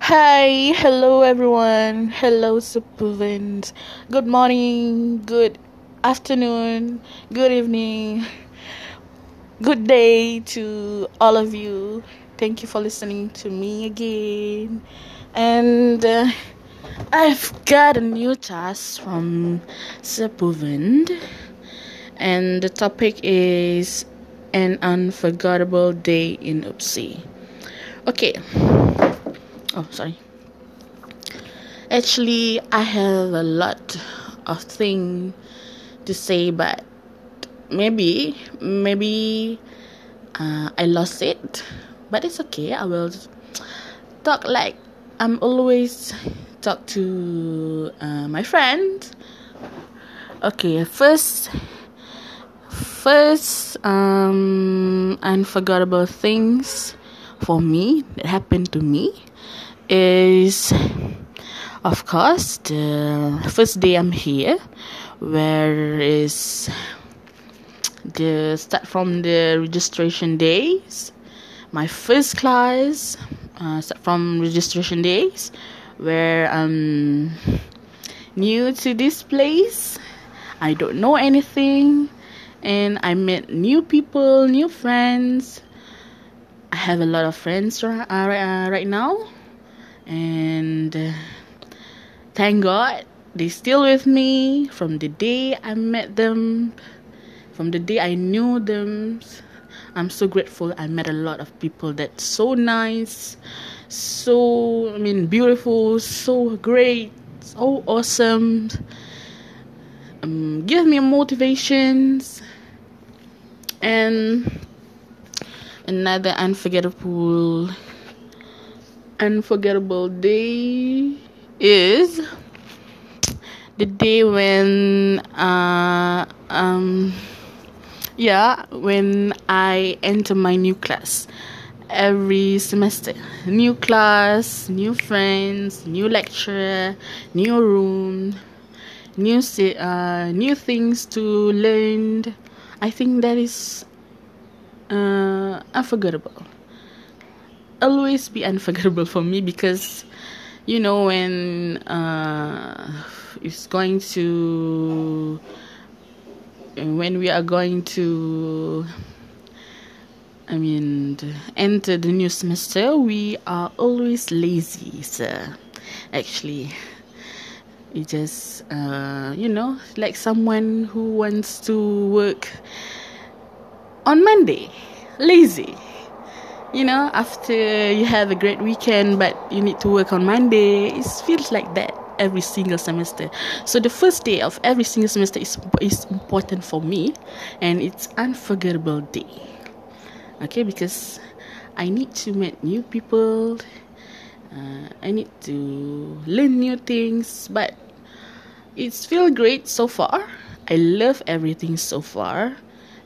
Hi, hello everyone. Hello, Supervins. Good morning, good afternoon, good evening, good day to all of you. Thank you for listening to me again. And uh, I've got a new task from Supervind, and the topic is an unforgettable day in UPSI. Okay. Oh, sorry. Actually, I have a lot of things to say, but maybe, maybe uh, I lost it. But it's okay. I will talk like I'm always talk to uh, my friends. Okay, first, first um, unforgettable things for me that happened to me is of course the first day I'm here where is the start from the registration days my first class uh, start from registration days where I'm new to this place. I don't know anything and I met new people new friends I have a lot of friends right, uh, uh, right now and uh, thank God they still with me from the day I met them, from the day I knew them. I'm so grateful. I met a lot of people that's so nice, so I mean beautiful, so great, so awesome. Um, give me motivations and another unforgettable unforgettable day is the day when uh, um yeah when I enter my new class. Every semester. New class new friends new lecturer new room new uh, new things to learn. I think that is uh, unforgettable. Always be unforgettable for me because you know when uh, it's going to when we are going to I mean enter the new semester we are always lazy so actually it just uh, you know like someone who wants to work on Monday lazy you know, after you have a great weekend, but you need to work on Monday, it feels like that every single semester. So the first day of every single semester is is important for me, and it's unforgettable day. Okay, because I need to meet new people. Uh, I need to learn new things, but it's feel great so far. I love everything so far.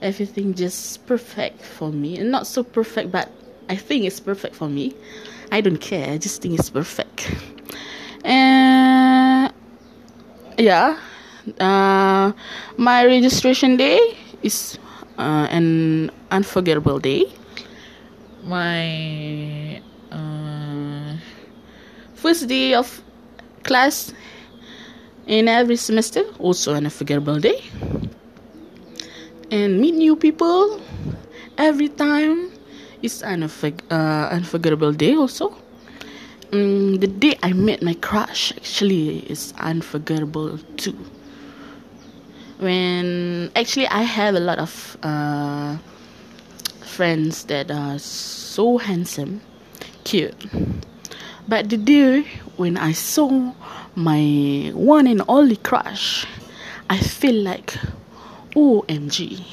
Everything just perfect for me, and not so perfect, but I think it's perfect for me. I don't care. I just think it's perfect. And yeah, uh, my registration day is uh, an unforgettable day. My uh, first day of class in every semester also an unforgettable day. And meet new people every time it's an uh, unforgettable day also. Um, the day I met my crush actually is unforgettable too. When actually I have a lot of uh, friends that are so handsome, cute. But the day when I saw my one and only crush, I feel like, OMG,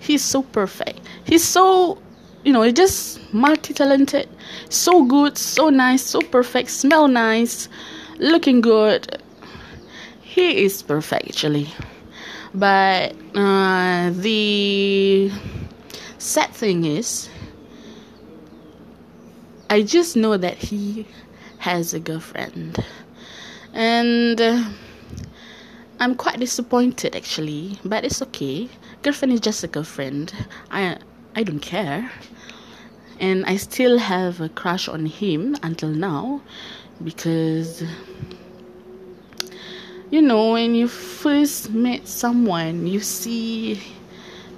he's so perfect. He's so you know, he's just multi-talented, so good, so nice, so perfect, smell nice, looking good. He is perfect actually. But uh, the sad thing is, I just know that he has a girlfriend, and uh, I'm quite disappointed actually. But it's okay. Girlfriend is just a girlfriend. I I don't care and I still have a crush on him until now because you know when you first meet someone you see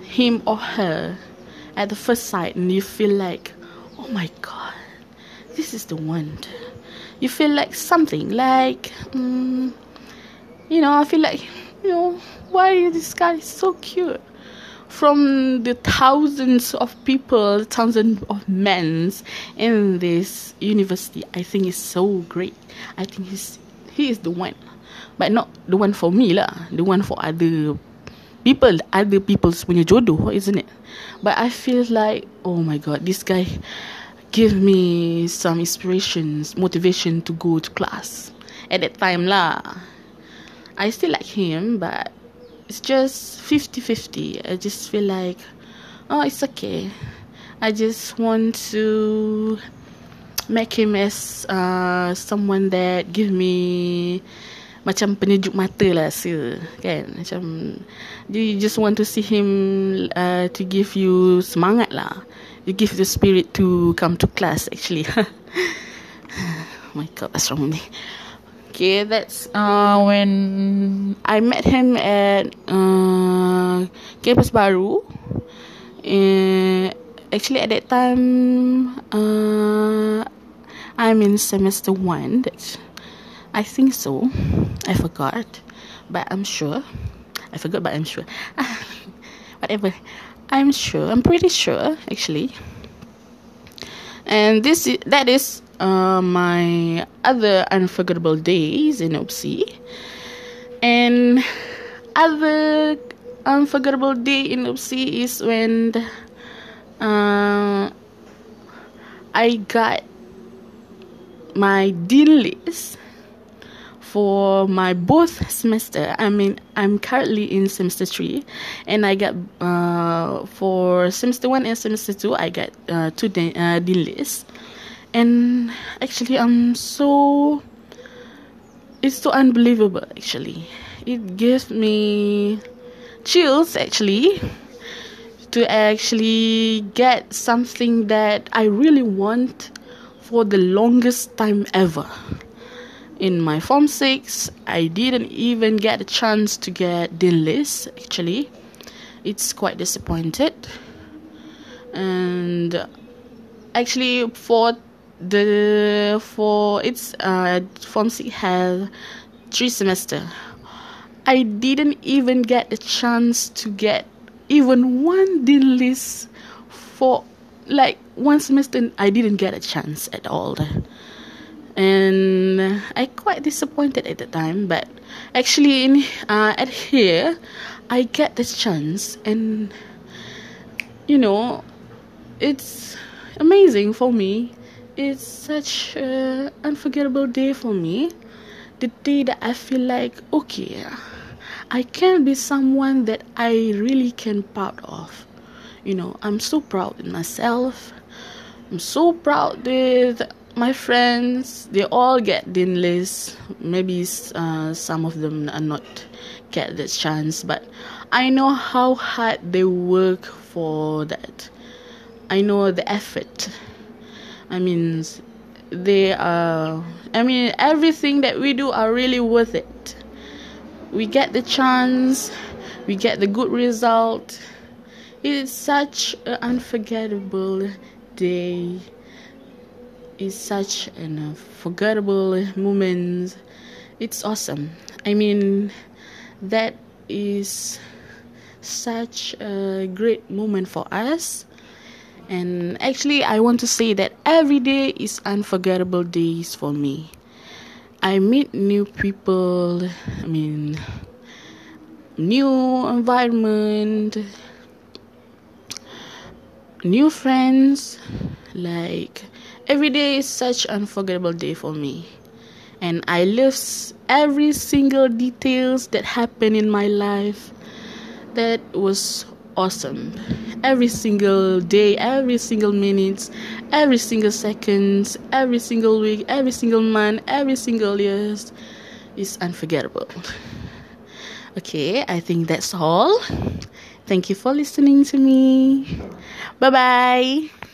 him or her at the first sight and you feel like oh my god this is the one you feel like something like um, you know i feel like you know why is this guy is so cute? From the thousands of people thousands of men in this university i think it's so great. I think he's he is the one. But not the one for me lah the one for other people other people's punya jodoh isn't it? But i feel like oh my god this guy give me some inspirations, motivation to go to class. At that time lah, I still like him, but it's just 50-50. I just feel like, oh, it's okay. I just want to make him as uh, someone that give me macam penyejuk mata lah rasa kan macam you just want to see him uh, to give you semangat lah you give the spirit to come to class actually oh my god what's wrong with me okay that's uh, when I met him at uh, campus baru uh, actually at that time uh, I'm in semester one that's I think so. I forgot, but I'm sure. I forgot, but I'm sure. Whatever. I'm sure. I'm pretty sure, actually. And this is, that is uh, my other unforgettable days in UPSI. And other unforgettable day in UPSI is when uh, I got my dean list for my both semester i mean i'm currently in semester 3 and i got uh, for semester 1 and semester 2 i got uh, two de- uh, and actually i'm so it's so unbelievable actually. It gives me chills actually to actually get something that i really want for the longest time ever in my form 6 i didn't even get a chance to get the list actually. It's quite disappointed. And actually for the for its uh form 6 has three semester. I didn't even get a chance to get even one list for like one semester i didn't get a chance at all and I quite disappointed at the time. But actually, in uh, at here, I get this chance, and you know, it's amazing for me. It's such an unforgettable day for me. The day that I feel like okay, I can be someone that I really can proud of. You know, I'm so proud in myself. I'm so proud with my friends they all get dean list. Maybe uh, some of them are not get the chance but i know how hard they work for that. I know the effort. I mean they are i mean everything that we do are really worth it. We get the chance we get the good result. It is such an unforgettable day is such an uh, unforgettable moment. It's awesome. I mean, that is such a great moment for us. And actually, I want to say that every day is unforgettable days for me. I meet new people, I mean, new environment, new friends, like Every day is such an unforgettable day for me. And I love every single details that happened in my life. That was awesome. Every single day, every single minute, every single seconds, every single week, every single month, every single year is unforgettable. Okay, I think that's all. Thank you for listening to me. Bye bye.